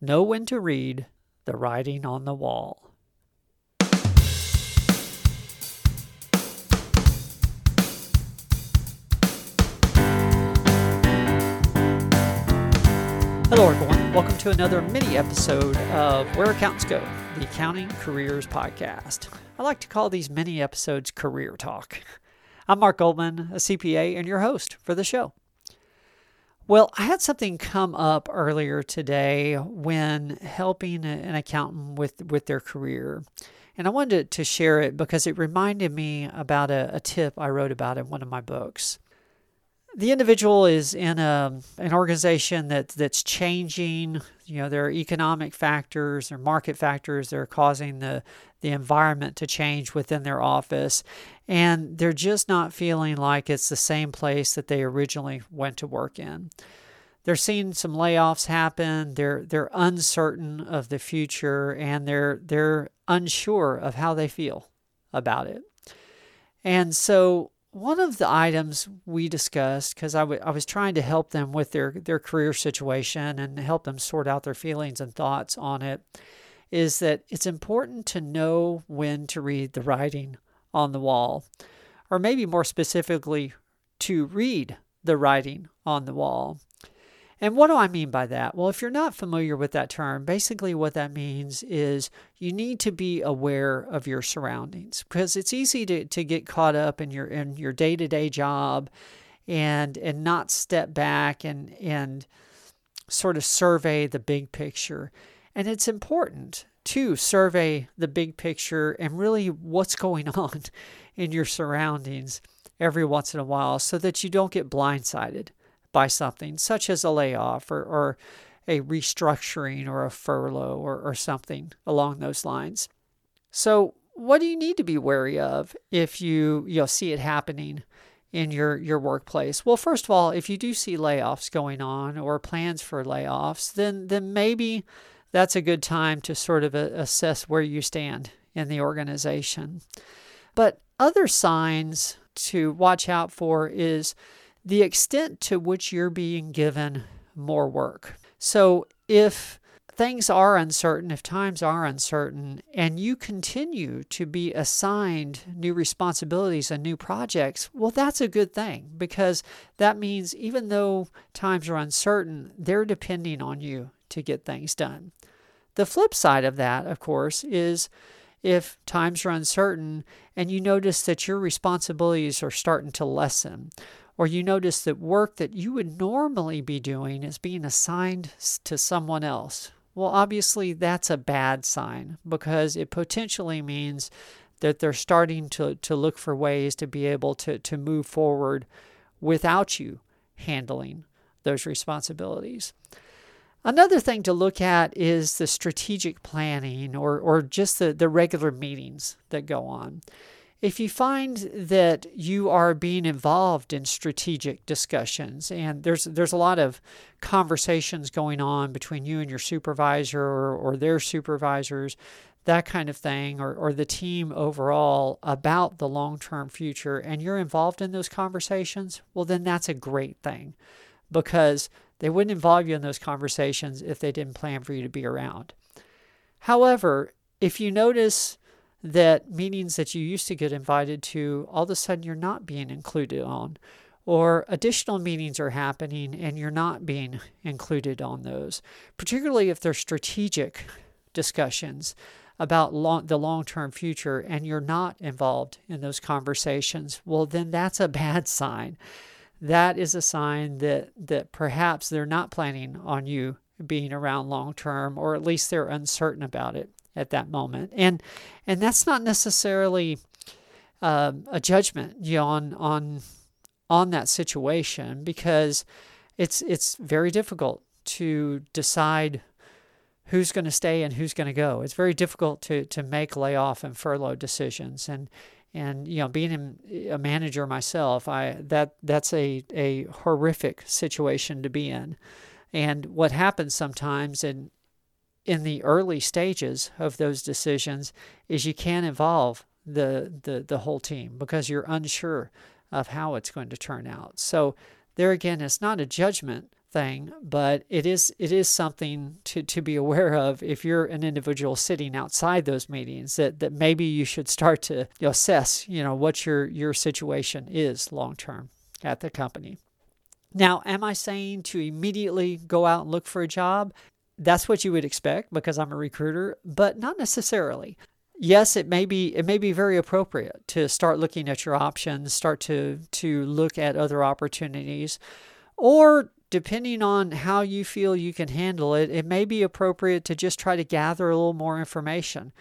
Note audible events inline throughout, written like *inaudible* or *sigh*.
Know when to read the writing on the wall. Hello, everyone. Welcome to another mini episode of Where Accountants Go, the Accounting Careers Podcast. I like to call these mini episodes Career Talk. I'm Mark Goldman, a CPA, and your host for the show. Well, I had something come up earlier today when helping an accountant with, with their career. And I wanted to share it because it reminded me about a, a tip I wrote about in one of my books the individual is in a, an organization that that's changing. You know, there are economic factors, or market factors that are causing the the environment to change within their office, and they're just not feeling like it's the same place that they originally went to work in. They're seeing some layoffs happen. They're they're uncertain of the future, and they're they're unsure of how they feel about it. And so one of the items we discussed because I, w- I was trying to help them with their, their career situation and help them sort out their feelings and thoughts on it is that it's important to know when to read the writing on the wall or maybe more specifically to read the writing on the wall and what do I mean by that? Well, if you're not familiar with that term, basically what that means is you need to be aware of your surroundings because it's easy to, to get caught up in your in your day-to-day job and and not step back and and sort of survey the big picture. And it's important to survey the big picture and really what's going *laughs* on in your surroundings every once in a while so that you don't get blindsided by something, such as a layoff or, or a restructuring or a furlough or, or something along those lines. So, what do you need to be wary of if you you know, see it happening in your your workplace? Well, first of all, if you do see layoffs going on or plans for layoffs, then then maybe that's a good time to sort of uh, assess where you stand in the organization. But other signs to watch out for is the extent to which you're being given more work. So if things are uncertain, if times are uncertain, and you continue to be assigned new responsibilities and new projects, well, that's a good thing because that means even though times are uncertain, they're depending on you to get things done. The flip side of that, of course, is if times are uncertain and you notice that your responsibilities are starting to lessen or you notice that work that you would normally be doing is being assigned to someone else. Well, obviously, that's a bad sign because it potentially means that they're starting to, to look for ways to be able to, to move forward without you handling those responsibilities. Another thing to look at is the strategic planning or, or just the, the regular meetings that go on. If you find that you are being involved in strategic discussions and there's there's a lot of conversations going on between you and your supervisor or, or their supervisors, that kind of thing, or, or the team overall about the long term future, and you're involved in those conversations, well, then that's a great thing because they wouldn't involve you in those conversations if they didn't plan for you to be around. However, if you notice that meetings that you used to get invited to, all of a sudden you're not being included on, or additional meetings are happening and you're not being included on those, particularly if they're strategic discussions about long, the long term future and you're not involved in those conversations, well, then that's a *laughs* bad sign. That is a sign that, that perhaps they're not planning on you being around long term, or at least they're uncertain about it at that moment. And and that's not necessarily uh, a judgment you know, on on on that situation because it's it's very difficult to decide who's going to stay and who's going to go. It's very difficult to to make layoff and furlough decisions and and you know being a manager myself, I that that's a a horrific situation to be in. And what happens sometimes and in the early stages of those decisions is you can't involve the, the, the whole team because you're unsure of how it's going to turn out. So, there again, it's not a judgment thing, but it is it is something to, to be aware of if you're an individual sitting outside those meetings that, that maybe you should start to assess, you know, what your your situation is long term at the company. Now, am I saying to immediately go out and look for a job? That's what you would expect because I'm a recruiter, but not necessarily yes, it may be it may be very appropriate to start looking at your options, start to to look at other opportunities, or depending on how you feel you can handle it, it may be appropriate to just try to gather a little more information.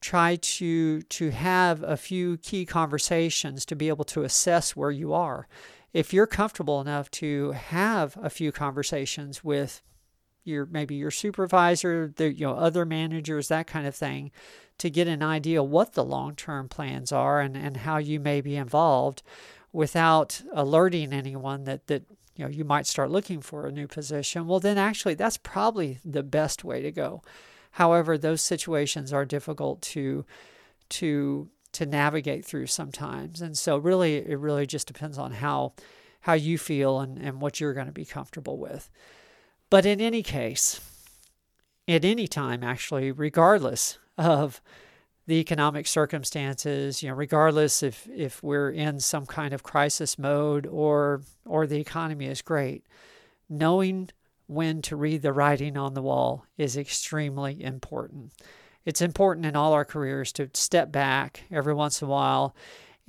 Try to to have a few key conversations to be able to assess where you are. If you're comfortable enough to have a few conversations with your maybe your supervisor, the you know other managers, that kind of thing, to get an idea what the long-term plans are and, and how you may be involved without alerting anyone that that you know you might start looking for a new position, well then actually that's probably the best way to go. However, those situations are difficult to to to navigate through sometimes. And so really it really just depends on how how you feel and, and what you're going to be comfortable with. But in any case, at any time actually, regardless of the economic circumstances, you know, regardless if if we're in some kind of crisis mode or or the economy is great, knowing when to read the writing on the wall is extremely important. It's important in all our careers to step back every once in a while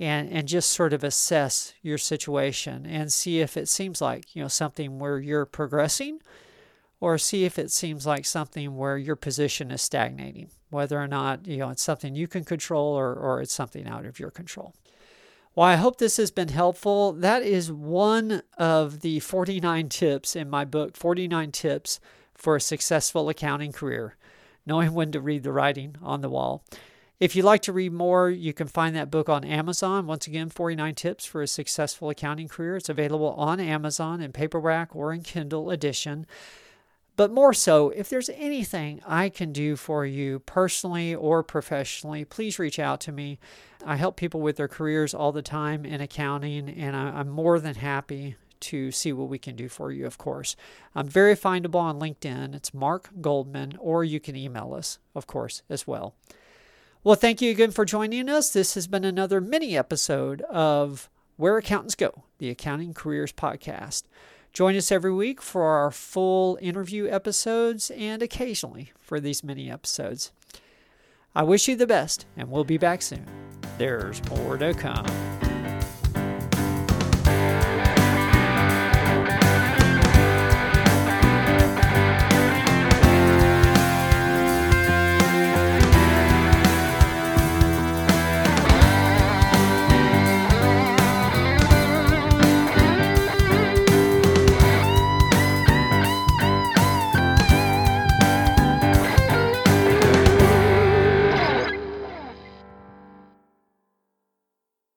and and just sort of assess your situation and see if it seems like, you know, something where you're progressing or see if it seems like something where your position is stagnating, whether or not you know it's something you can control or, or it's something out of your control. Well, I hope this has been helpful. That is one of the 49 tips in my book 49 Tips for a Successful Accounting Career, knowing when to read the writing on the wall. If you'd like to read more, you can find that book on Amazon. Once again, 49 Tips for a Successful Accounting Career. It's available on Amazon in paperback or in Kindle edition. But more so, if there's anything I can do for you personally or professionally, please reach out to me. I help people with their careers all the time in accounting, and I'm more than happy to see what we can do for you, of course. I'm very findable on LinkedIn. It's Mark Goldman, or you can email us, of course, as well. Well, thank you again for joining us. This has been another mini episode of Where Accountants Go, the Accounting Careers Podcast. Join us every week for our full interview episodes and occasionally for these mini episodes. I wish you the best, and we'll be back soon. There's more to come.